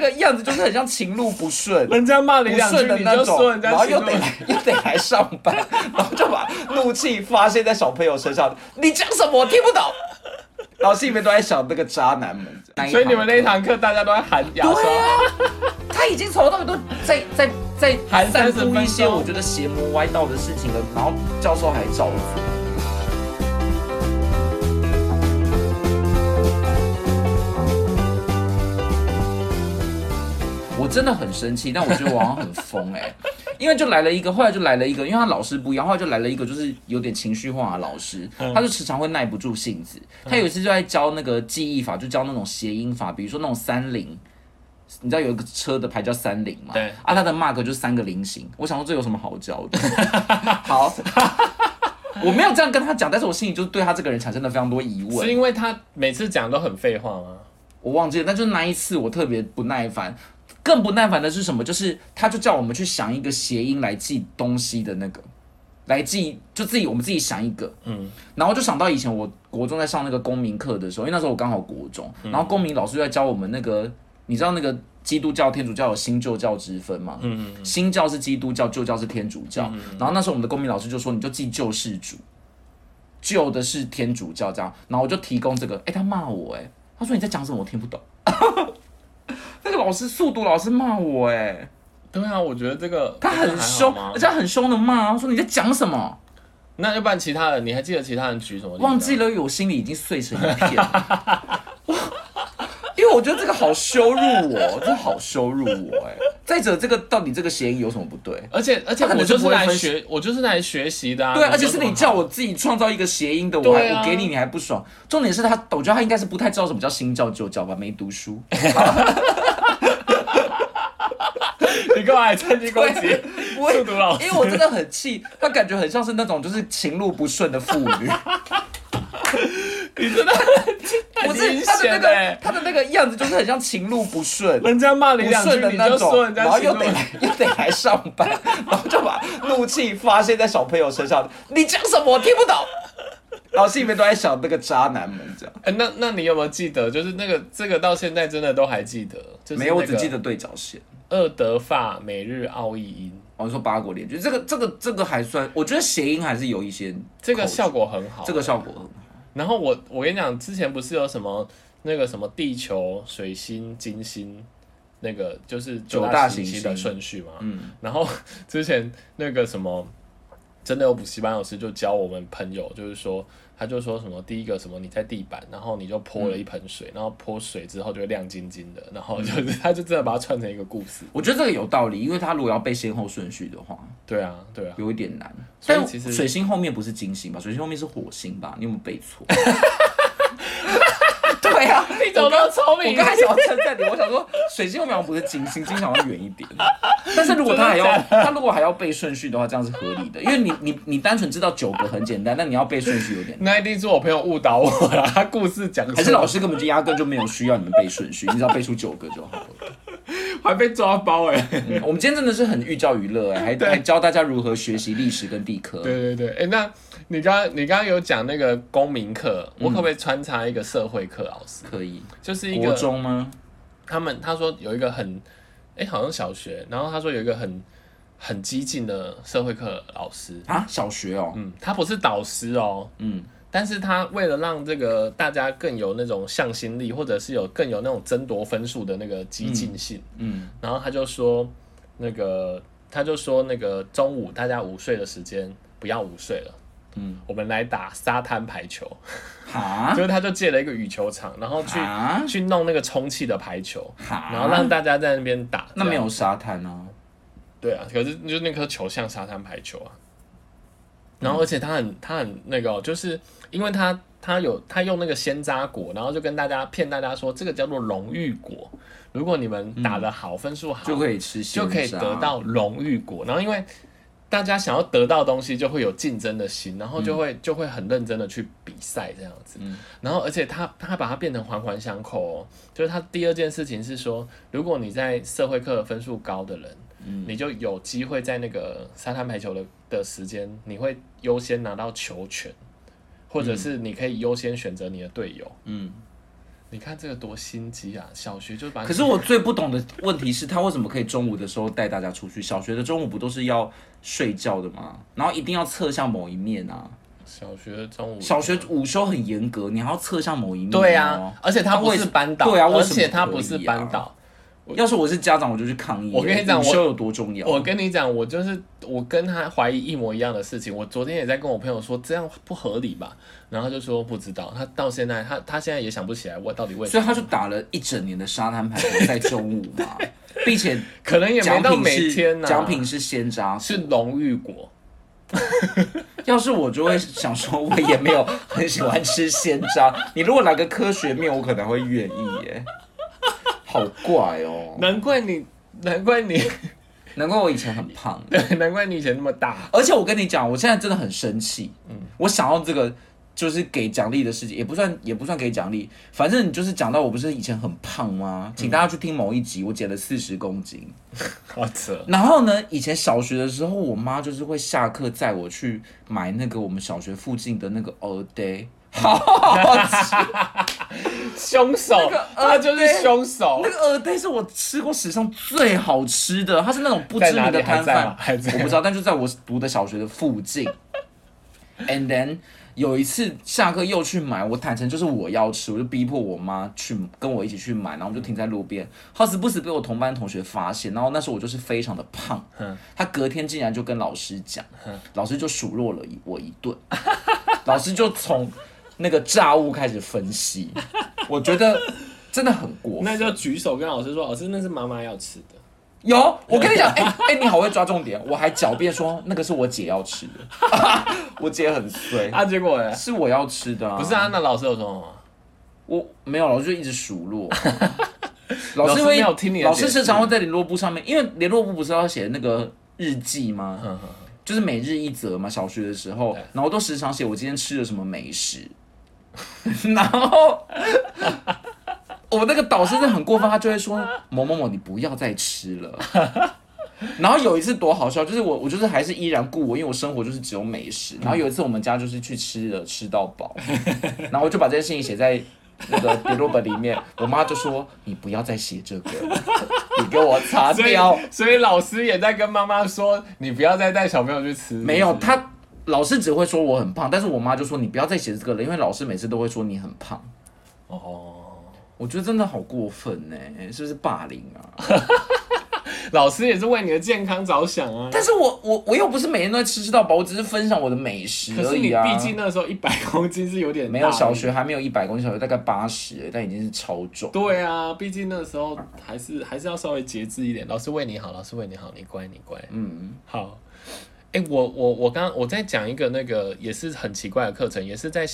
个样子就是很像情路不顺，人家骂你两句的那你就说种，人家然后又得来 又得来上班，然后就把怒气发泄在小朋友身上。你讲什么我听不懂，然后心里面都在想那个渣男们。所以你们那一堂课大家都在喊牙刷。对啊，他已经从头到尾都在在在喊散30分布一些我觉得邪魔歪道的事情了，然后教授还照做。真的很生气，但我觉得我好像很疯哎、因为就来了一个，后来就来了一个，因为他老师不一样，后来就来了一个就是有点情绪化的老师，他就时常会耐不住性子。他有一次就在教那个记忆法，就教那种谐音法，比如说那种三零，你知道有一个车的牌叫三零嘛？对啊，它的 mark 就是三个菱形。我想说这有什么好教的？好，我没有这样跟他讲，但是我心里就是对他这个人产生了非常多疑问是。因为他每次讲都很废话吗？我忘记了，但就是那一次我特别不耐烦。更不耐烦的是什么？就是他就叫我们去想一个谐音来记东西的那个，来记就自己我们自己想一个，嗯，然后就想到以前我国中在上那个公民课的时候，因为那时候我刚好国中，然后公民老师就在教我们那个，你知道那个基督教、天主教有新旧教之分嘛？嗯嗯，新教是基督教，旧教是天主教。然后那时候我们的公民老师就说，你就记救世主，旧的是天主教这样。然后我就提供这个，哎，他骂我，哎，他说你在讲什么？我听不懂。那个老师速读老师骂我，哎，对啊，我觉得这个他很凶，而且他很凶的骂，他说你在讲什么？那要不然其他人，你还记得其他人举什么？忘记了，我心里已经碎成一片了。因为我觉得这个好羞辱我，这好羞辱我哎。再者，这个到底这个谐音有什么不对？而且而且可能我就是来学，我就是来学习的啊。对，你而且是你叫我自己创造一个谐音的，我还、啊我给你，你还不爽。重点是他，我觉得他应该是不太知道什么叫新教旧教吧，没读书。你干嘛还趁机攻击不会速读老师？因为我真的很气，他感觉很像是那种就是情路不顺的妇女。你真的 不很明是他的那显个哎，他的那个样子，就是很像情路不顺。人家骂你不两句的就说种，人家然后又得来又得来上班，然后就把怒气发泄在小朋友身上。你讲什么我听不懂，然后心里面都在想那个渣男们这样。哎，那那你有没有记得？就是那个这个到现在真的都还记得？就是没有，我只记得对角线。二德法每日奥义音，哦，你说八国联军，这个这个这个还算，我觉得谐音还是有一些口这个效果很好。这个效果很好。然后我我跟你讲，之前不是有什么那个什么地球、水星、金星，那个就是九大行行星的星顺序嘛。嗯，然后之前那个什么，真的有补习班老师就教我们朋友，就是说，他就说什么第一个什么你在地板，然后你就泼了一盆水，然后泼水之后就会亮晶晶的，然后就是 他就真的把它串成一个故事。我觉得这个有道理，因为他如果要背先后顺序的话，对啊，对啊，有一点难。但所以其实水星后面不是金星吧？水星后面是火星吧？你有没有背错？对啊，你怎么那么聪明我刚才想要称赞你，我想说水星好像不是金星，金星好像远一点。但是如果他还要他如果还要背顺序的话，这样是合理的，因为你你你单纯知道九个很简单，但你要背顺序有点。那一定是我朋友误导我了，他故事讲错还是老师根本就压根就没有需要你们背顺序，你只要背出九个就好了。还被抓包哎、嗯我们今天真的是很寓教于乐哎，还还教大家如何学习历史跟地科。对对对，哎、那你刚刚你刚刚有讲那个公民课，我可不可以穿插一个社会课老师？可以。就是一国个中吗？他们他说有一个很，哎、好像小学，然后他说有一个很很激进的社会课老师，啊，小学哦。嗯，他不是导师哦，嗯，但是他为了让这个大家更有那种向心力，或者是有更有那种争夺分数的那个激进性，嗯，然后他就说那个他就说那个中午大家午睡的时间不要午睡了。嗯，我们来打沙滩排球，哈就是他就借了一个羽球场，然后去去弄那个充气的排球，然后让大家在那边打。那没有沙滩啊。对啊，可是就是那颗球像沙滩排球啊。然后而且他很他很那个、哦，就是因为他他有他用那个鲜榨果，然后就跟大家骗大家说这个叫做荣誉果，如果你们打得好，分数好，就可以吃就可以得到荣誉果。然后因为大家想要得到东西，就会有竞争的心，然后就会、就会很认真的去比赛这样子。嗯。然后而且他他把它变成环环相扣哦，就是他第二件事情是说，如果你在社会课分数高的人，嗯。你就有机会在那个沙滩排球的的时间，你会优先拿到球权，或者是你可以优先选择你的队友。嗯，你看这个多心机啊！小学就把你可是我最不懂的问题是，他为什么可以中午的时候带大家出去？小学的中午不都是要睡觉的吗？然后一定要侧向某一面啊。小学中午小学午休很严格，你还要侧向某一面、哦。对啊，而且他不是班导，对啊而且他不是班导。要是我是家长，我就去抗议。我跟你讲我午休有多重要。我跟你讲，我就是我跟他怀疑一模一样的事情。我昨天也在跟我朋友说，这样不合理吧？然后就说不知道，他到现在他他现在也想不起来我到底为什么。所以他就打了一整年的沙滩排球在中午嘛，并且 可能也没到每天呢、奖品是鲜渣，是荣誉果。要是我就会想说，我也没有很喜欢吃鲜渣。你如果来个科学面，我可能会愿意耶。好怪哦，难怪你，难怪你，难怪我以前很胖。对，难怪你以前那么大。而且我跟你讲，我现在真的很生气。嗯，我想要这个就是给奖励的事情，也不算也不算给奖励，反正你就是讲到我不是以前很胖吗？请大家去听某一集，我减了四十公斤。好扯。然后呢，以前小学的时候，我妈就是会下课载我去买那个我们小学附近的那个 all day，好好吃。凶手，个他就是凶手。那。个 all day 是我吃过史上最好吃的，它是那种不知名的摊贩，我不知道，但就在我读的小学的附近。And then 有一次下课又去买，我坦诚就是我要吃，我就逼迫我妈去跟我一起去买，然后我就停在路边，好死不死被我同班同学发现，然后那时候我就是非常的胖，嗯他隔天竟然就跟老师讲，老师就数落了一我一顿，老师就从那个炸物开始分析，我觉得真的很过分。那就举手跟老师说，老师那是妈妈要吃的。有，我跟你讲，哎、哎、你好会抓重点，我还狡辩说那个是我姐要吃的，我姐很衰，啊，结果呢？是我要吃的、啊，不是啊，，那老师有说什么？我没有，老师就一直数落，老 老师师会没有听你的老师时常会在联络簿上面，因为联络簿不是要写那个日记吗？就是每日一则嘛，小学的时候，然后都时常写我今天吃了什么美食，然后我那个导师真的很过分，他就会说某某某你不要再吃了。然后有一次多好笑，就是我我就是还是依然顾我，因为我生活就是只有美食。然后有一次我们家就是去吃了吃到饱，然后我就把这件事情写在那个笔录本里面，我妈就说你不要再写这个，你给我擦所以掉。所以老师也在跟妈妈说，你不要再带小朋友去吃。没有，他老师只会说我很胖，但是我妈就说你不要再写这个了，因为老师每次都会说你很胖。哦，我觉得真的好过分呢，是不是霸凌啊？老师也是为你的健康着想啊。但是我我我又不是每天都在吃吃到饱，我只是分享我的美食可是你。毕竟那时候一百公斤是有点没有小学还没有一百公斤，小学大概八十，但已经是超重。对啊，毕竟那时候还是还是要稍微节制一点。老师为你好，老师为你好，你乖你乖。嗯，好，哎、我我我刚我在讲一个那个也是很奇怪的课程，也是在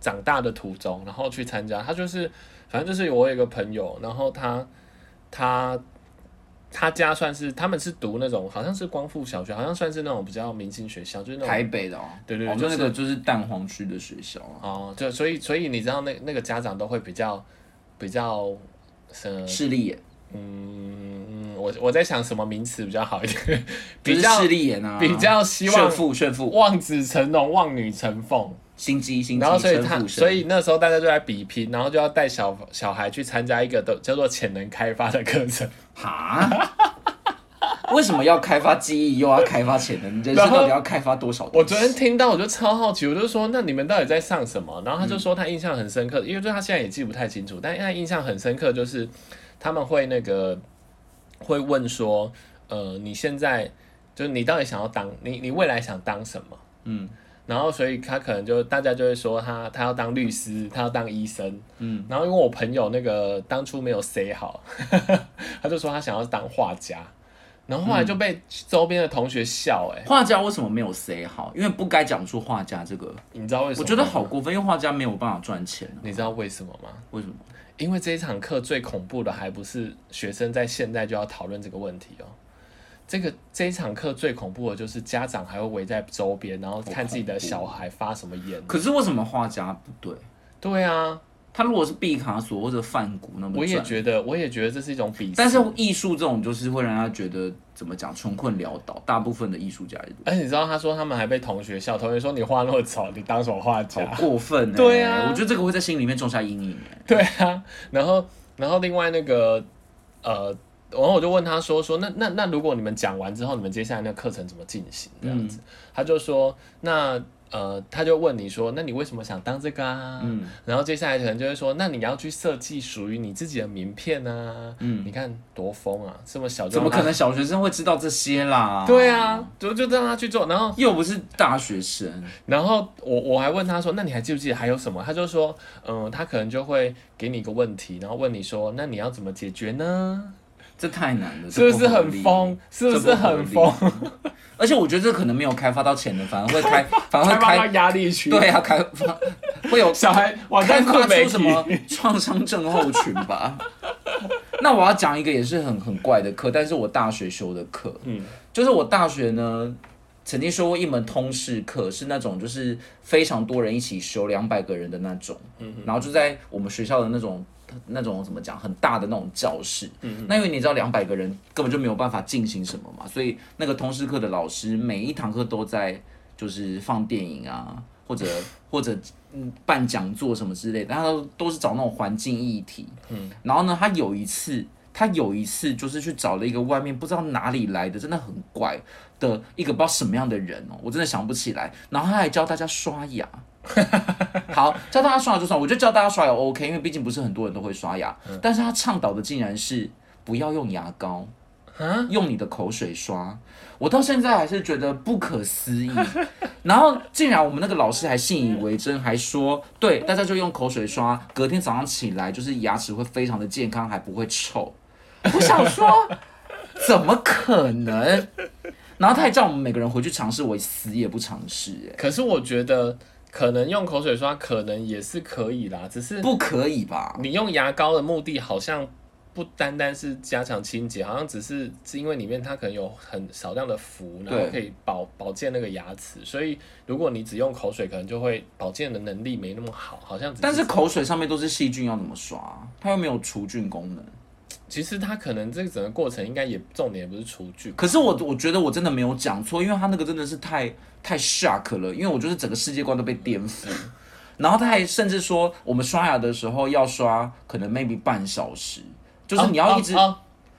长大的途中，然后去参加。他就是反正就是我有一个朋友，然后他他他家算是他们是读那种好像是光复小学，好像算是那种比较明星学校，就是那种台北的哦，哦对对对，就那个就是蛋黄区的学校啊，哦，就所以所以你知道那那个家长都会比较比较呃势利眼，嗯，我我在想什么名词比较好一点，比较势利眼啊，比较希望炫富炫富，望子成龙，望女成凤。心机心机，然后所以他，生所以那时候大家就在比拼，然后就要带小小孩去参加一个的叫做潜能开发的课程。哈，为什么要开发记忆，又要开发潜能？人生到底要开发多少？我昨天听到我就超好奇，我就说那你们到底在上什么？然后他就说他印象很深刻，因为就他现在也记不太清楚，但他印象很深刻就是他们会那个会问说，呃，你现在就是你到底想要当你你未来想当什么？嗯然后所以他可能就大家就会说他他要当律师，他要当医生，嗯，然后因为我朋友那个当初没有 say 好，他就说他想要当画家，然后后来就被周边的同学笑、哎、画家为什么没有 say 好？因为不该讲出画家这个，你知道为什么？我觉得好，过分，因为画家没有办法赚钱啊。你知道为什么吗？为什么？因为这一场课最恐怖的还不是学生在现在就要讨论这个问题哦。这个这一场课最恐怖的就是家长还会围在周边，然后看自己的小孩发什么言。可是为什么画家不对？对啊，他如果是毕卡索或者梵谷那么我也觉得，我也觉得这是一种鄙视。但是艺术这种就是会让他觉得怎么讲穷困潦倒，大部分的艺术家也而且你知道，他说他们还被同学笑，同学说你画那么丑，你当什么画家？好 过分、欸。对啊我觉得这个会在心里面种下阴影、欸。对啊，然后然后另外那个呃，然后我就问他说说那那那如果你们讲完之后，你们接下来那个课程怎么进行？这样子，他就说那。呃，他就问你说，那你为什么想当这个啊？嗯然后接下来可能就会说，那你要去设计属于你自己的名片啊。嗯你看多疯啊，这么小怎么可能小学生会知道这些啦？对啊，就就让他去做，然后又不是大学生。然后我我还问他说，那你还记不记得还有什么？他就说，嗯，他可能就会给你一个问题，然后问你说，那你要怎么解决呢？这太难了，是不是很疯？是不是很疯？？而且我觉得这可能没有开发到潜能，反而会开，反而会开压力区，对啊，开发会有 小孩晚开发上困没出什么创伤症候群吧？那我要讲一个也是很很怪的课，但是我大学修的课，嗯就是我大学呢曾经修过一门通识课，是那种就是非常多人一起修，两百个人的那种，然后就在我们学校的那种。那种怎么讲，很大的那种教室。那因为你知道两百个人根本就没有办法进行什么嘛，所以那个通识课的老师每一堂课都在就是放电影啊，或者或者嗯办讲座什么之类的，他都都是找那种环境议题。嗯，然后呢，他有一次他有一次就是去找了一个外面不知道哪里来的，真的很怪的一个不知道什么样的人哦，我真的想不起来。然后他还教大家刷牙。好，教大家刷牙就算，我觉得教大家刷牙 OK，因为毕竟不是很多人都会刷牙。但是他倡导的竟然是不要用牙膏，用你的口水刷。我到现在还是觉得不可思议。然后竟然我们那个老师还信以为真，还说对大家就用口水刷，隔天早上起来就是牙齿会非常的健康，还不会臭。我想说，怎么可能？然后他还叫我们每个人回去尝试，我死也不尝试，哎，可是我觉得可能用口水刷可能也是可以啦，只是不可以吧？你用牙膏的目的好像不单单是加强清洁，好像只是是因为里面它可能有很少量的氟，然后可以保保健那个牙齿，所以如果你只用口水，可能就会保健的能力没那么好，好像只但是口水上面都是细菌，要怎么刷？它又没有除菌功能。其实他可能这个整个过程应该也重点也不是厨具，可是我我觉得我真的没有讲错，因为他那个真的是太太 shock 了，因为我就是整个世界观都被颠覆。然后他还甚至说，我们刷牙的时候要刷可能 maybe 半小时，就是你要一直、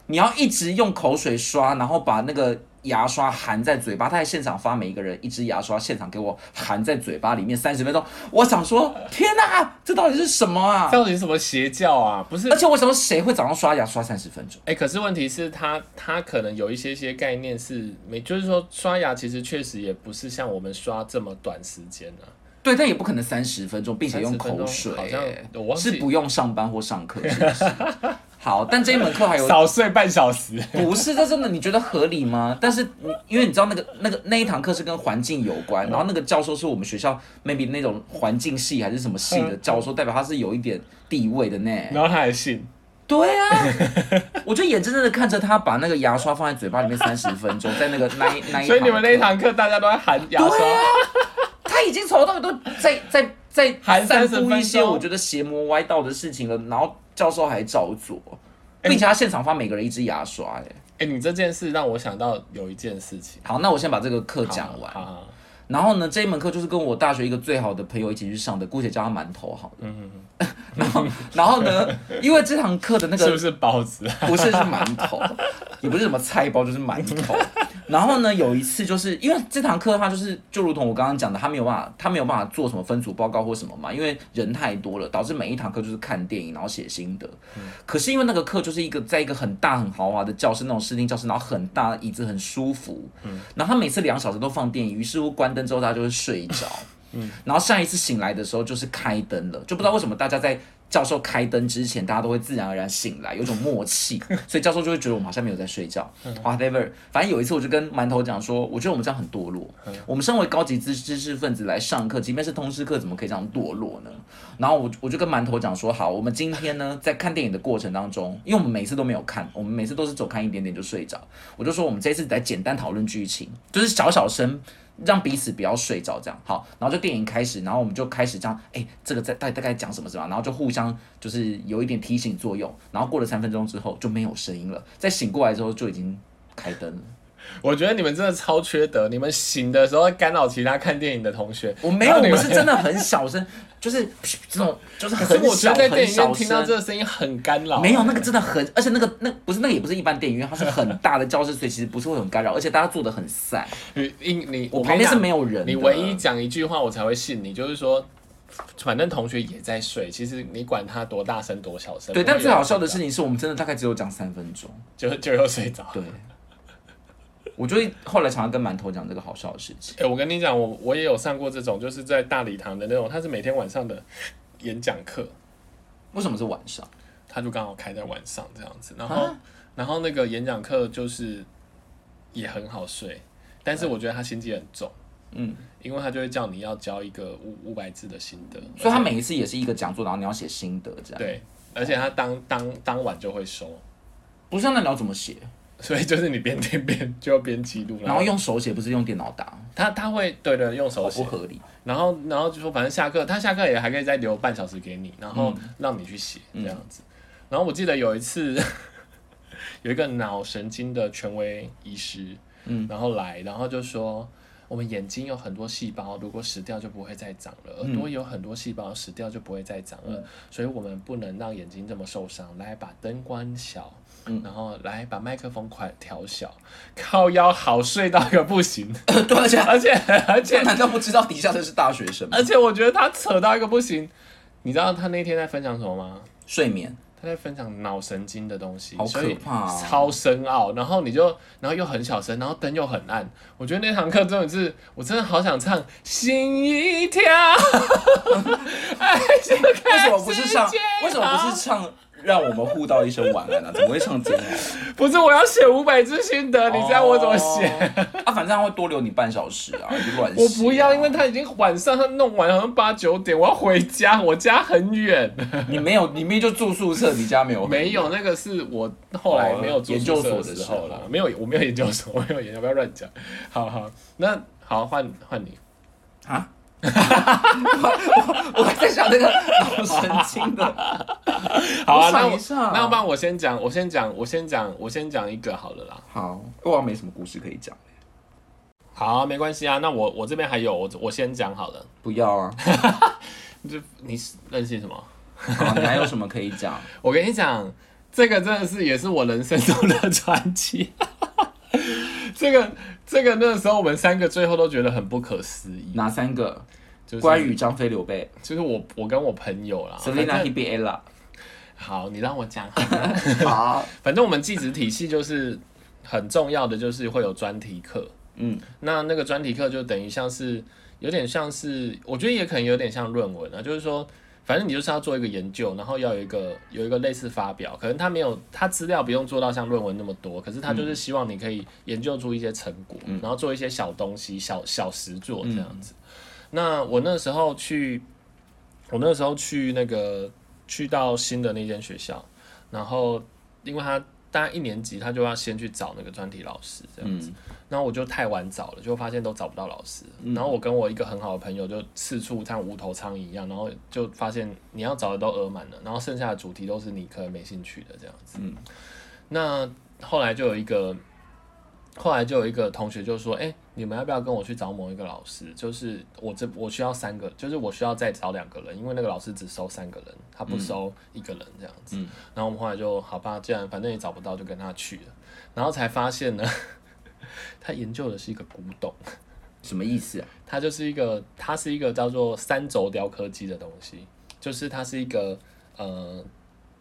你要一直用口水刷，然后把那个牙刷含在嘴巴。他在现场发每一个人一支牙刷，现场给我含在嘴巴里面三十分钟。我想说，天哪，这到底是什么啊？到底是什么邪教啊？不是而且为什么谁会早上刷牙刷三十分钟？哎、可是问题是他他可能有一些些概念是没，就是说刷牙其实确实也不是像我们刷这么短时间啊。对，但也不可能三十分钟，并且用30分钟口水、好像是不用上班或上课，是不是？好，但这一门课还有少睡半小时，不是这真的你觉得合理吗？但是你因为你知道那个那个那一堂课是跟环境有关，然后那个教授是我们学校 maybe 那种环境系还是什么系的教授，代表他是有一点地位的呢。然后他还信，对啊，我就眼睁睁的看着他把那个牙刷放在嘴巴里面三十分钟，在那个那一那一，所以你们那一堂课大家都在喊牙刷，对啊，他已经从头到尾都在在在含散30分布一些我觉得邪魔歪道的事情了，然后教授还照做，并且他现场发每个人一支牙刷、哎，哎、你这件事让我想到有一件事情，好，那我先把这个课讲完。然后呢，这一门课就是跟我大学一个最好的朋友一起去上的，姑且叫他馒头好了。嗯 然后，然后呢，因为这堂课的那个是不是包子？不是是馒头，也不是什么菜包，就是馒头。然后呢，有一次就是因为这堂课的话就是就如同我刚刚讲的，他没有办法，他没有办法做什么分组报告或什么嘛，因为人太多了，导致每一堂课就是看电影，然后写心得。可是因为那个课就是一个在一个很大很豪华的教室，那种视听教室，然后很大椅子很舒服，然后他每次两小时都放电影，于是乎关灯之后大家就会睡着。然后下一次醒来的时候就是开灯了，就不知道为什么大家在教授开灯之前，大家都会自然而然醒来，有种默契，所以教授就会觉得我们好像没有在睡觉。Whatever，反正有一次我就跟馒头讲说，我觉得我们这样很堕落。我们身为高级知知识分子来上课，即便是通识课，怎么可以这样堕落呢？然后我我就跟馒头讲说，好，我们今天呢在看电影的过程当中，因为我们每次都没有看，我们每次都是走看一点点就睡着。我就说我们这次来简单讨论剧情，就是小小声。让彼此不要睡着，这样好，然后就电影开始，然后我们就开始这样，哎、这个在大大概讲什么什么？然后就互相就是有一点提醒作用，然后过了三分钟之后就没有声音了，在醒过来之后就已经开灯了。我觉得你们真的超缺德，你们醒的时候干扰其他看电影的同学。我没有，我们是真的很小声，就是这种就是可是我觉很小得在电影很小院听到这。个声音很干扰。没有那个真的很，而且那个那不是那个也不是一般电影院，它是很大的教室，所以其实不是会很干扰，而且大家坐的很散，你你你，我旁边是没有有人的。你唯一讲一句话我才会信你，就是说，反正同学也在睡，其实你管他多大声多小声。对，但最好笑的事情是我们真的大概只有讲三分钟。就就又睡着。对，我就会后来常常跟馒头讲这个好笑的事情。哎、我跟你讲，我我也有上过这种，就是在大礼堂的那种，他是每天晚上的演讲课，为什么是晚上？他就刚好开在晚上这样子，然后、啊然后那个演讲课就是也很好睡，但是我觉得他心机很重，嗯，因为他就会叫你要交一个五五百字的心得，所以他每一次也是一个讲座，然后你要写心得这样。，对，而且他当当当晚就会收，不是那你要怎么写？所以就是你边听边就要边记录，然后用手写，不是用电脑打，他他会对的用手写不，合理。然后然后就说反正下课他下课也还可以再留半小时给你，然后让你去写这样子。然后我记得有一次 有一个脑神经的权威医师，嗯，然后来，然后就说。我们眼睛有很多细胞，如果死掉就不会再长了；耳朵有很多细胞，死掉就不会再长了。所以我们不能让眼睛这么受伤。来，把灯关小，嗯然后来把麦克风快调小，靠腰好睡到一个不行，对，而且而且而且这难道不知道底下的是大学生吗？而且我觉得他扯到一个不行。你知道他那天在分享什么吗？睡眠，他在分享脑神经的东西，好所以可怕哦超深奥。然后你就，然后又很小声，然后灯又很暗。我觉得那堂课真的是，我真的好想唱《心一跳》为什么不是唱？为什么不是唱让我们互道一声晚安呢、怎么会唱煎熬？不是我要写五百字心得，你知道我怎么写？哦 啊，反正他会多留你半小时啊，你就乱写啊、我不要，因为他已经晚上他弄完好像八九点，我要回家，我家很远。你没有，你明明就住宿舍，你家没有？没有，那个是我后来没有研究所的时候的时候啦，没有，我没有研究所，我没有研究，不要乱讲。好好，那好换换你，啊？我我还在想那个脑神经的，好啊，那我那要不然我先讲，我先讲，我先讲，我先讲一个好了啦。好，我好像没什么故事可以讲，好啊，没关系啊，那我我这边还有，我我先讲好了。不要啊。就 你任性什么？好，你还有什么可以讲？我跟你讲，这个真的是也是我人生中的传奇。这个这个那个时候我们三个最后都觉得很不可思议，哪三个？就是关羽、张飞、刘备、就是我我跟我朋友啦，反 Selina、正 Hebe、Ella。好，你让我讲 好 反正我们技职体系就是很重要的，就是会有专题课。嗯，那那个专题课就等于像是有点像是，我觉得也可能有点像论文啊，就是说，反正你就是要做一个研究，然后要有一个有一个类似发表，可能他没有他资料不用做到像论文那么多，可是他就是希望你可以研究出一些成果，然后做一些小东西、小小实作这样子。那我那时候去，我那时候去那个去到新的那间学校，然后因为他大概一年级，他就要先去找那个专题老师这样子。然后我就太晚找了，就发现都找不到老师。然后我跟我一个很好的朋友就四处像无头苍蝇一样，然后就发现你要找的都额满了，然后剩下的主题都是你可能没兴趣的这样子。嗯那后来就有一个，后来就有一个同学就说：“哎、你们要不要跟我去找某一个老师？就是我这我需要三个，就是我需要再找两个人，因为那个老师只收三个人，他不收一个人这样子。嗯然后我们后来就好吧，既然反正也找不到，就跟他去了。然后才发现呢，他研究的是一个古董，什么意思啊？它就是一个，它是一个叫做三轴雕刻机的东西，就是它是一个呃，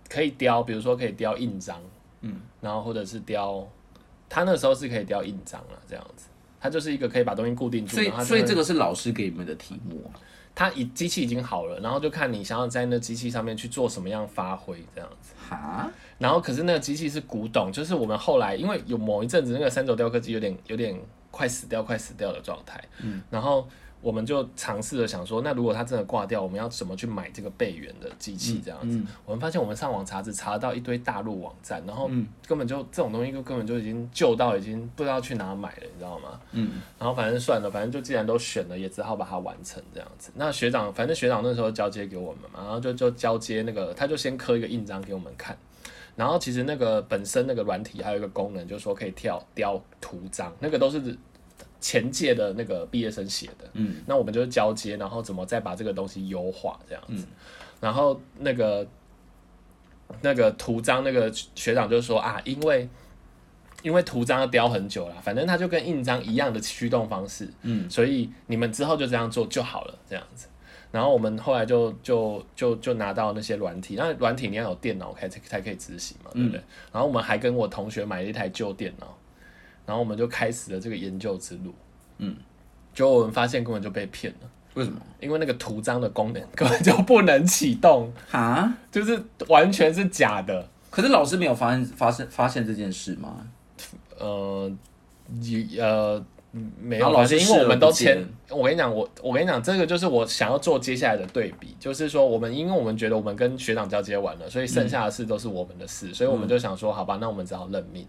可以雕，比如说可以雕印章，嗯，然后或者是雕，它那时候是可以雕印章啊，这样子，它就是一个可以把东西固定住，所以所以这个是老师给你们的题目啊。它已机器已经好了，然后就看你想要在那机器上面去做什么样发挥这样子。哈，然后可是那个机器是古董，就是我们后来因为有某一阵子那个三轴雕刻机有点有点快死掉、快死掉的状态，嗯，然后我们就尝试着想说，那如果他真的挂掉，我们要怎么去买这个备援的机器？这样子，我们发现我们上网查，只查到一堆大陆网站，然后根本就这种东西，就根本就已经旧到已经不知道去哪买了，你知道吗？嗯，然后反正算了，反正就既然都选了，也只好把它完成这样子。那学长，反正学长那时候交接给我们嘛，然后就就交接那个，他就先刻一个印章给我们看。然后其实那个本身那个软体还有一个功能，就是说可以跳雕图章，那个都是前届的那个毕业生写的。嗯，那我们就是交接，然后怎么再把这个东西优化这样子。然后那个那个图章，那个学长就说啊，因为因为图章要雕很久了，反正它就跟印章一样的驱动方式。嗯，所以你们之后就这样做就好了，这样子。然后我们后来就就就就拿到那些软体，那软体你要有电脑才才可以执行嘛，对不对？然后我们还跟我同学买了一台旧电脑，然后我们就开始了这个研究之路。嗯，结果我们发现根本就被骗了。为什么？因为那个图章的功能根本就不能启动啊，就是完全是假的。可是老师没有发现发现发现这件事吗？呃，你呃。没有，老师，因为我们都签。我跟你讲，我我跟你讲，这个就是我想要做接下来的对比，就是说，我们因为我们觉得我们跟学长交接完了，所以剩下的事都是我们的事，所以我们就想说，好吧，那我们只好认命。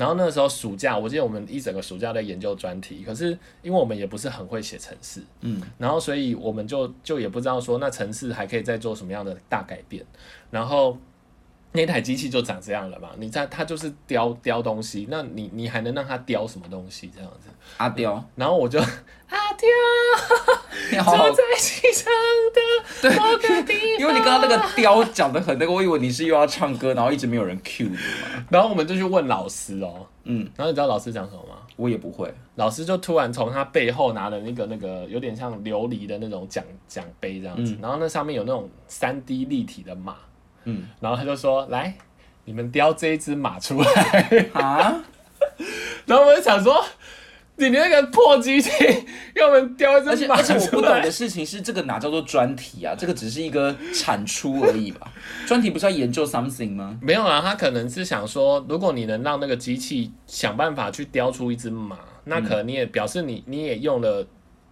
然后那个时候暑假，我记得我们一整个暑假在研究专题，可是因为我们也不是很会写程式，嗯，然后所以我们就就也不知道说，那程式还可以再做什么样的大改变，然后。那台机器就长这样了嘛？你在它就是雕雕东西，那你你还能让它雕什么东西这样子？阿雕，然后我就阿雕，坐在机场的某个地方。因为你刚刚那个雕讲的很那个，我以为你是又要唱歌，然后一直没有人 cue 你嘛。然后我们就去问老师哦，嗯，然后你知道老师讲什么吗？我也不会。老师就突然从他背后拿了那个那个有点像琉璃的那种奖奖杯这样子，然后那上面有那种三 D 立体的马。嗯，然后他就说：“来，你们雕这一只马出来啊！” 然后我就想说：“你那个破机器，要我们雕一只马而且我不懂的事情是，这个哪叫做专题啊？这个只是一个产出而已吧？专题不是要研究 something 吗？没有啊，他可能是想说，如果你能让那个机器想办法去雕出一只马，那可能你也表示你你也用了，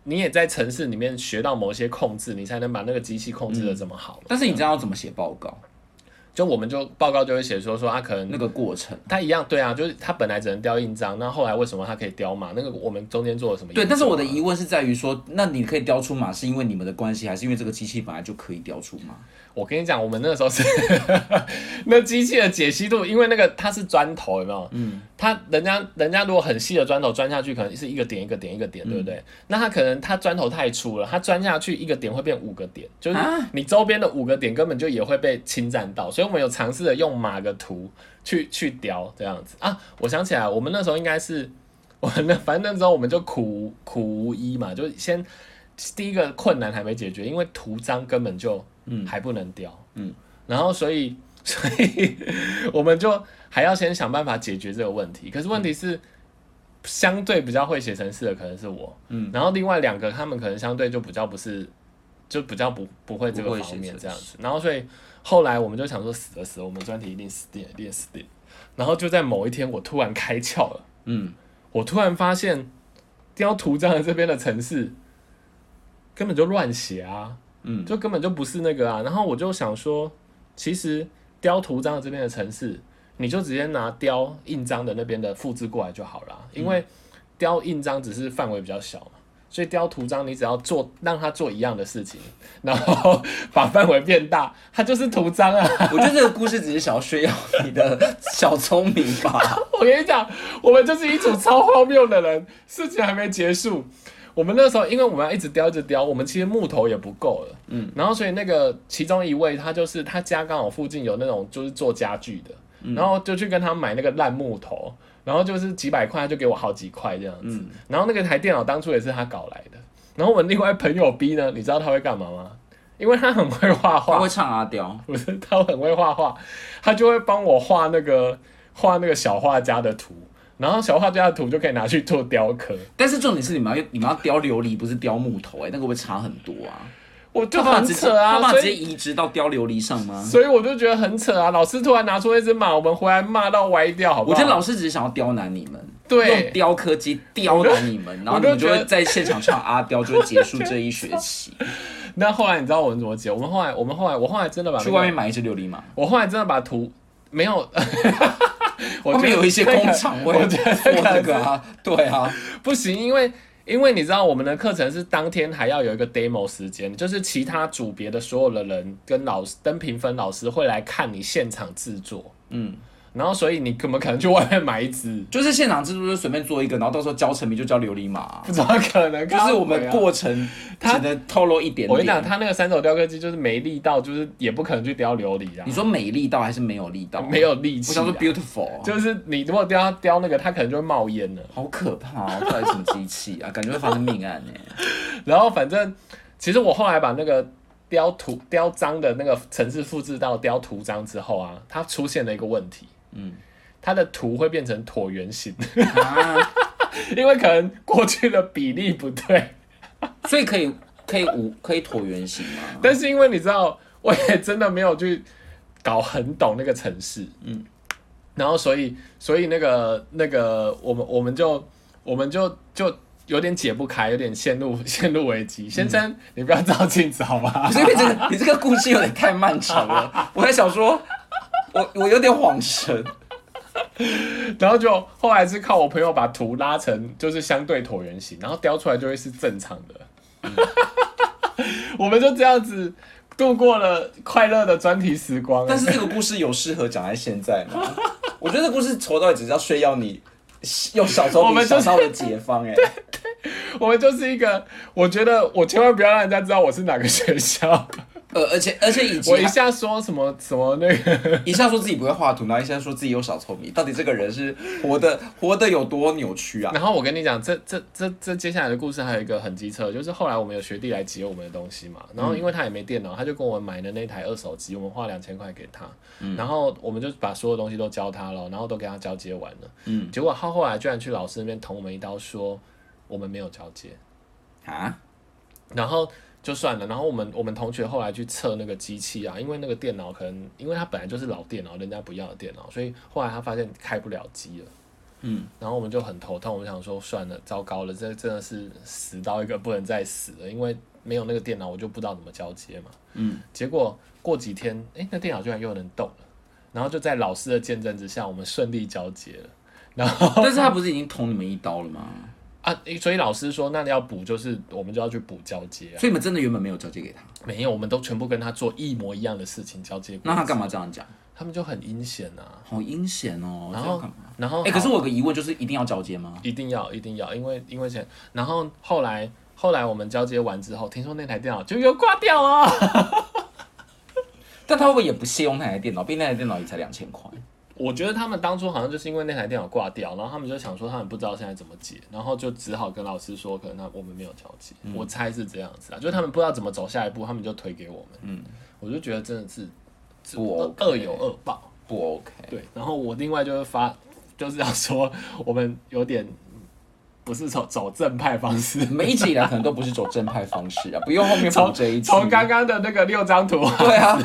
你也在城市里面学到某些控制，你才能把那个机器控制的这么好。但是你知道要怎么写报告？”就我们就报告就会写说说啊可能那个过程，他一样对啊，就是他本来只能雕印章，那后来为什么他可以雕马？那个我们中间做了什么？对，但是我的疑问是在于说，那你可以雕出马，是因为你们的关系，还是因为这个机器本来就可以雕出马？我跟你讲，我们那个时候是 那机器的解析度，因为那个它是砖头，有没有？嗯，它人家人家如果很细的砖头钻下去，可能是一个点一个点一个点，对不对？那它可能它砖头太粗了，它钻下去一个点会变五个点，就是你周边的五个点根本就也会被侵占到。所以我们有尝试的用马个图去去雕这样子啊。我想起来，我们那时候应该是我们那 反正那时候我们就苦苦无依嘛，就先第一个困难还没解决，因为图章根本就。嗯，还不能雕，嗯，然后所以 所以我们就还要先想办法解决这个问题。可是问题是，相对比较会写程式的可能是我，嗯，然后另外两个他们可能相对就比较不是，就比较不不会这个方面这样子。然后所以后来我们就想说，死的死了，我们专题一定死定，一定死定。然后就在某一天，我突然开窍了，嗯，我突然发现雕图章的这边的城市根本就乱写啊。嗯，就根本就不是那个啊，然后我就想说，其实雕图章的这边的城市，你就直接拿雕印章的那边的复制过来就好了，因为雕印章只是范围比较小嘛，所以雕图章你只要做让它做一样的事情，然后把范围变大，它就是图章啊。我觉得这个故事只是想要炫耀你的小聪明吧。我跟你讲，我们就是一组超荒谬的人，事情还没结束。我们那时候，因为我们要一直雕，一直雕，我们其实木头也不够了，嗯，然后所以那个其中一位，他就是他家刚好附近有那种就是做家具的，然后就去跟他买那个烂木头，然后就是几百块，他就给我好几块这样子，然后那个台电脑当初也是他搞来的，然后我们另外朋友 B 呢，你知道他会干嘛吗？因为他很会画画，他会唱阿雕，不是他很会画画，他就会帮我画那个画那个小画家的图。然后小画家的图就可以拿去做雕刻，但是重点是你们要你们要雕琉璃，不是雕木头哎，那个会差很多啊？我就很扯啊，他直接移植到雕琉璃上吗？所以我就觉得很扯啊！老师突然拿出一只马，我们回来骂到歪掉，好不好？我觉得老师只是想要刁难你们，对用雕刻机刁难你们，然后你们就会在现场唱阿刁，就会结束这一学期。那后来你知道我们怎么解？我们后来，我们后来，我后来真的把、那个、去外面买一只琉璃马，我后来真的把图没有，我觉得外面有一些工厂会我觉得做可能这个啊，对啊，不行，因为因为你知道我们的课程是当天还要有一个 demo 时间，就是其他组别的所有的人跟老师跟评分老师会来看你现场制作，嗯，然后所以你怎么可能去外面买一只，就是现场制作就随便做一个，然后到时候教成名就叫琉璃马啊，不怎么可能？就是我们过程他只能透露一点点。我跟你讲，他那个三手雕刻机就是没力道，就是也不可能去雕琉璃啊你，说没力道还是没有力道？没有力气、啊。我想说 beautiful，就是你如果雕雕那个，它可能就会冒烟了。好可怕啊！到底什么机器啊？感觉会发生命案呢。然后反正其实我后来把那个雕图雕章的那个程式复制到雕图章之后啊，它出现了一个问题，嗯它的图会变成椭圆形，啊，因为可能过去的比例不对。所以可以可以五可以椭圆形吗？但是因为你知道，我也真的没有去搞很懂那个城市，嗯，然后所以所以那个那个我们我们就我们就就有点解不开，有点陷入 陷入危机。先生，你不要照镜子好吗不？是因为这个，你这个故事有点太漫长了，我在想说，我我有点恍神。然后就后来是靠我朋友把图拉成就是相对椭圆形，然后雕出来就会是正常的。我们就这样子度过了快乐的专题时光。但是这个故事有适合讲在现在吗？我觉得这故事从头到尾只是要炫耀你用小时候你我们就是想到的解放、哎，我们就是一个，我觉得我千万不要让人家知道我是哪个学校。呃，而且而且以及我一下说什么什么那个，一下说自己不会画图，然后一下说自己有小聪明，到底这个人是活的活的有多扭曲啊？然后我跟你讲，这这这这接下来的故事还有一个很机车，就是后来我们有学弟来接我们的东西嘛，然后因为他也没电脑，他就跟我们买的那台二手机，我们花两千块给他，然后我们就把所有东西都教他了，然后都给他交接完了，嗯。结果他后来居然去老师那边捅我们一刀，说我们没有交接，啊，然后就算了，然后我们我们同学后来去测那个机器啊，因为那个电脑可能因为它本来就是老电脑，人家不要的电脑，所以后来他发现开不了机了。嗯，然后我们就很头痛，我们想说算了，糟糕了，这真的是死到一个不能再死了，因为没有那个电脑，我就不知道怎么交接嘛。嗯，结果过几天，哎，那电脑居然又能动了，然后就在老师的见证之下，我们顺利交接了。然后但是他不是已经捅你们一刀了吗？啊，所以老师说，那要补就是我们就要去补交接啊。所以你们真的原本没有交接给他，没有，我们都全部跟他做一模一样的事情交接。那他干嘛这样讲？他们就很阴险呐。好阴险哦！然后？然后哎、可是我有个疑问，就是一定要交接吗？一定要一定要，因为因为钱。然后后来后来我们交接完之后，听说那台电脑就又挂掉了。但他会不会也不屑用那台电脑？毕竟那台电脑也才两千块。我觉得他们当初好像就是因为那台电脑挂掉，然后他们就想说他们不知道现在怎么解，然后就只好跟老师说，可能他我们没有交接。我猜是这样子啊，就是他们不知道怎么走下一步，他们就推给我们。嗯，我就觉得真的是不恶有恶报。不 OK。对，然后我另外就是发，就是要说我们有点不是走走正派方式，你们一直以来可能都不是走正派方式啊，不用后面从补这一句。从刚刚的那个六张图，对啊，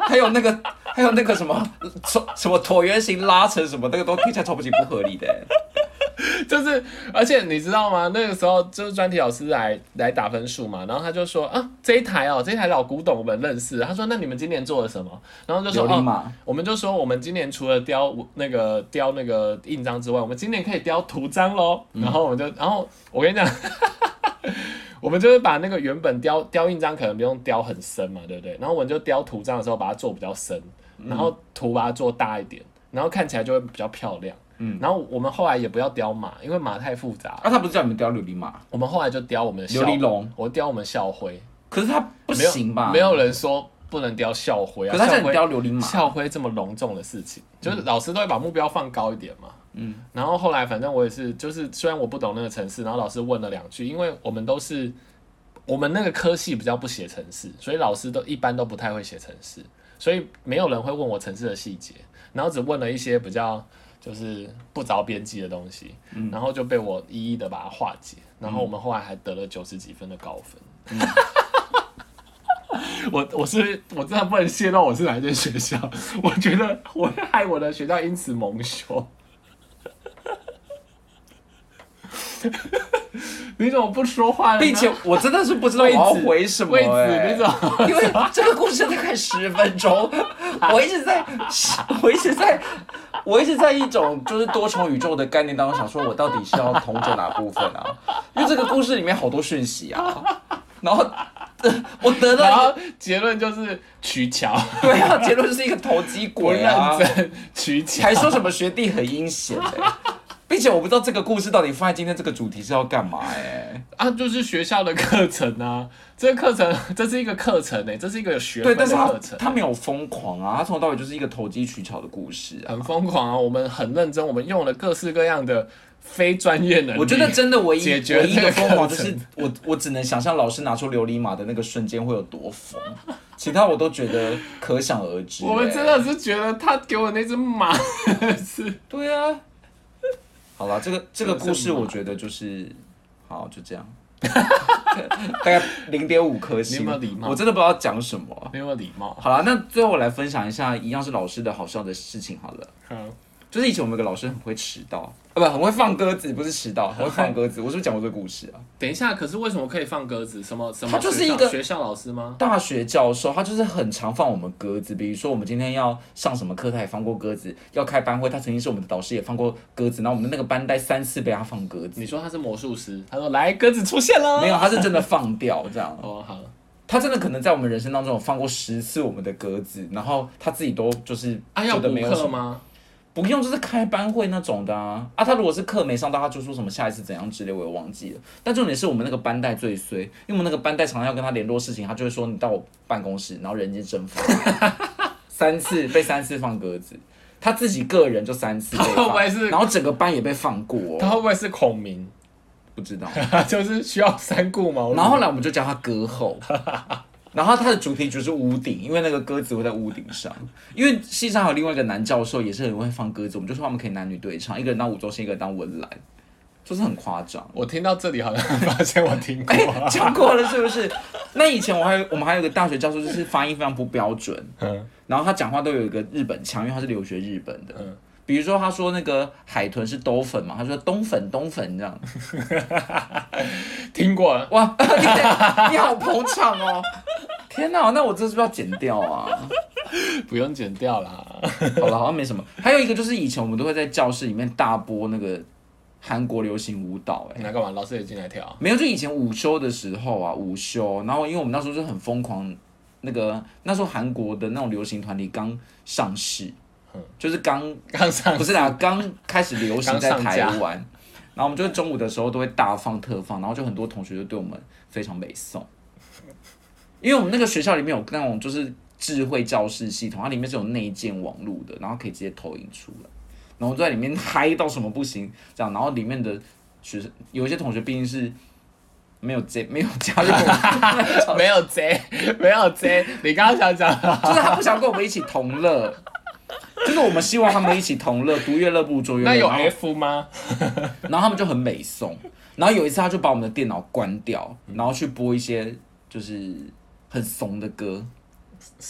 还有那个还有那个什么从什么椭圆形拉成什么，那个都听起来超级不合理的。就是而且你知道吗？那个时候就是专题老师来来打分数嘛，然后他就说啊这一台哦这一台老古董我们认识，他说那你们今年做了什么？然后就说哦？我们就说我们今年除了雕那个雕那个印章之外，我们今年可以雕图章喽。然后我们就，然后我跟你讲，我们就是把那个原本雕雕印章可能不用雕很深嘛，对不对？然后我们就雕图章的时候把它做比较深，然后图把它做大一点，然后看起来就会比较漂亮。嗯然后我们后来也不要雕马，因为马太复杂，啊，他不是叫你们雕琉璃马？我们后来就雕我们的校琉璃龙，我雕我们校徽，可是他不行吧？没有人说不能雕校徽啊，可是他雕琉璃马。校徽这么隆重的事情，就是老师都会把目标放高一点嘛。嗯，然后后来反正我也是，就是虽然我不懂那个城市，然后老师问了两句，因为我们都是我们那个科系比较不写城市，所以老师都一般都不太会写城市，所以没有人会问我城市的细节，然后只问了一些比较就是不着边际的东西，然后就被我一一的把它化解，然后我们后来还得了九十几分的高分。我我是我真的不能泄露我是哪一间学校，我觉得我会害我的学校因此蒙羞。你怎么不说话呢？并且我真的是不知道我要回什么、位置，欸，你怎么？因为这个故事大概十分钟，我一直在，我一直在，我一直在一种就是多重宇宙的概念当中想说，我到底是要通着哪部分啊？因为这个故事里面好多讯息啊，然后呃我得然到后结论就是取巧，对啊，结论就是一个投机不鬼啊认，真取巧，还说什么学弟很阴险哎、并且我不知道这个故事到底放在今天这个主题是要干嘛哎、啊，就是学校的课程啊，这个课程 这是一个课程呢、这是一个有学对，分的但是他课程，他没有疯狂啊，他从头到尾就是一个投机取巧的故事啊。很疯狂啊，我们很认真，我们用了各式各样的非专业能力，我觉得真的唯一解决唯一个的疯狂就是我我只能想象老师拿出琉璃马的那个瞬间会有多疯，其他我都觉得可想而知、我们欸真的是觉得他给我那只马 是对啊。好了，这个这个故事我觉得就是好，就这样，大概零点五颗星。你有没有礼貌我真的不知道讲什么。没有礼貌。好了，那最后我来分享一下一样是老师的好笑的事情好了。嗯，就是以前我们有个老师很会迟到，啊不很会放鸽子，不是迟到，很会放鸽子。我是不是讲过这个故事啊？等一下，可是为什么可以放鸽子？什么什么他就是一个学校老师吗？大学教授他就是很常放我们鸽子，比如说我们今天要上什么课，他也放过鸽子；要开班会，他曾经是我们的导师，也放过鸽子。然后我们的那个班带三次被他放鸽子你，说他是魔术师？他说来，鸽子出现了。没有，他是真的放掉这样。哦，好，他真的可能在我们人生当中有放过十次我们的鸽子，然后他自己都就是啊，要觉得补没有吗？不用就是开班会那种的啊。啊，他如果是课没上到，他就说什么下一次怎样之类，我也忘记了。但重点是我们那个班带最衰，因为我们那个班带常常要跟他联络事情，他就会说你到我办公室，然后人间蒸发，三次被三次放鸽子，他自己个人就三次被 他会不放，会是然后整个班也被放过、哦，他会不会是孔明？不知道。就是需要三顾茅庐。然后后来我们就叫他歌后，然后他的主题曲是屋顶，因为那个鸽子会在屋顶上。因为系上还有另外一个男教授也是很会放鸽子，我们就说他们可以男女对唱，一个人当吴宗宪，一个人当文兰，就是很夸张。我听到这里好像发现我听过。哎，讲过了是不是？那以前我还有我们还有个大学教授，就是发音非常不标准，嗯然后他讲话都有一个日本腔，因为他是留学日本的。嗯比如说他说那个海豚是兜粉嘛，他说东粉东粉这样。听过了，哇，你你好捧场哦！天哪，那我这是不是要剪掉啊？不用剪掉啦。好了，好像没什么。还有一个就是以前我们都会在教室里面大播那个韩国流行舞蹈、哎，你来干嘛？老师也进来跳。没有，就以前午休的时候啊，午休，然后因为我们那时候就很疯狂，那个那时候韩国的那种流行团体刚上市，嗯就是刚 刚上不是啦，刚开始流行在台湾，然后我们就是中午的时候都会大放特放，然后就很多同学就对我们非常美颂，因为我们那个学校里面有那种就是智慧教室系统，它里面是有内建网络的，然后可以直接投影出来，然后就在里面 嗨到什么不行，这样，然后里面的学生有一些同学毕竟是没有加没有加入，没有贼，没有贼。你刚刚想讲，就是他不想跟我们一起同乐。就是我们希望他们一起同乐，读乐乐不如做乐乐。那有 F 吗？然后他们就很美颂。然后有一次，他就把我们的电脑关掉，然后去播一些就是很怂的歌，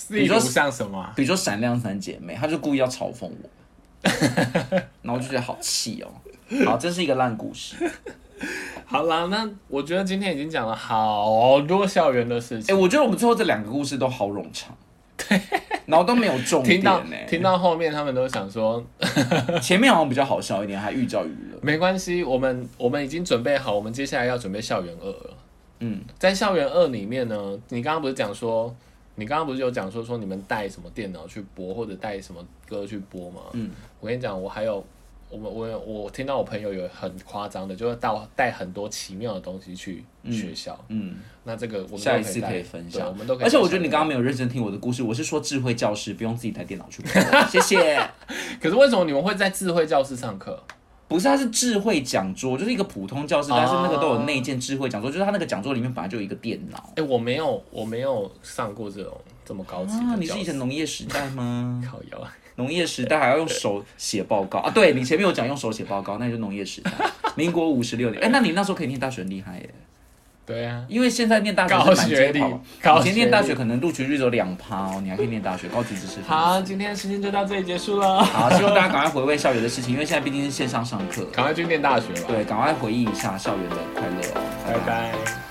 比如说像什么啊？比如说《闪亮三姐妹》，他就故意要嘲讽我，然后我就觉得好气哦。好，这是一个烂故事。好啦，那我觉得今天已经讲了好多校园的事哎、情。我觉得我们最后这两个故事都好冗长，对，然后都没有重点听到呢。听到后面，他们都想说，前面好像比较好笑一点，还寓教于乐。没关系，我们我们已经准备好，我们接下来要准备校园二了。嗯，在校园二里面呢，你刚刚不是讲说，你刚刚不是有讲说说你们带什么电脑去播，或者带什么歌去播吗？嗯，我跟你讲，我还有我们我有我听到我朋友有很夸张的，就是带带很多奇妙的东西去学校。嗯，那这个我们下一次可以分享我。们都可以。而且我觉得你刚刚没有认真听我的故事，我是说智慧教室不用自己带电脑去播，谢谢。可是为什么你们会在智慧教室上课？不是，它是智慧讲桌，就是一个普通教室，但是那个都有哦内建智慧讲桌，就是它那个讲桌里面本来就有一个电脑。哎、我没有我没有上过这种这么高级的。啊，你是以前农业时代吗？靠腰啊？农业时代还要用手写报告啊？对你前面有讲用手写报告，那就是农业时代，民国五十六年。哎、那你那时候可以念大学很厉害耶。对啊，因为现在念大学高是满学历街跑，，以前念大学可能录取率只有两趴哦，你还可以念大学，高级知识。好，今天的时间就到这里结束了，好，希望大家赶快回味校园的事情，因为现在毕竟是线上上课。赶快去念大学吧，对，赶快回忆一下校园的快乐哦。拜拜。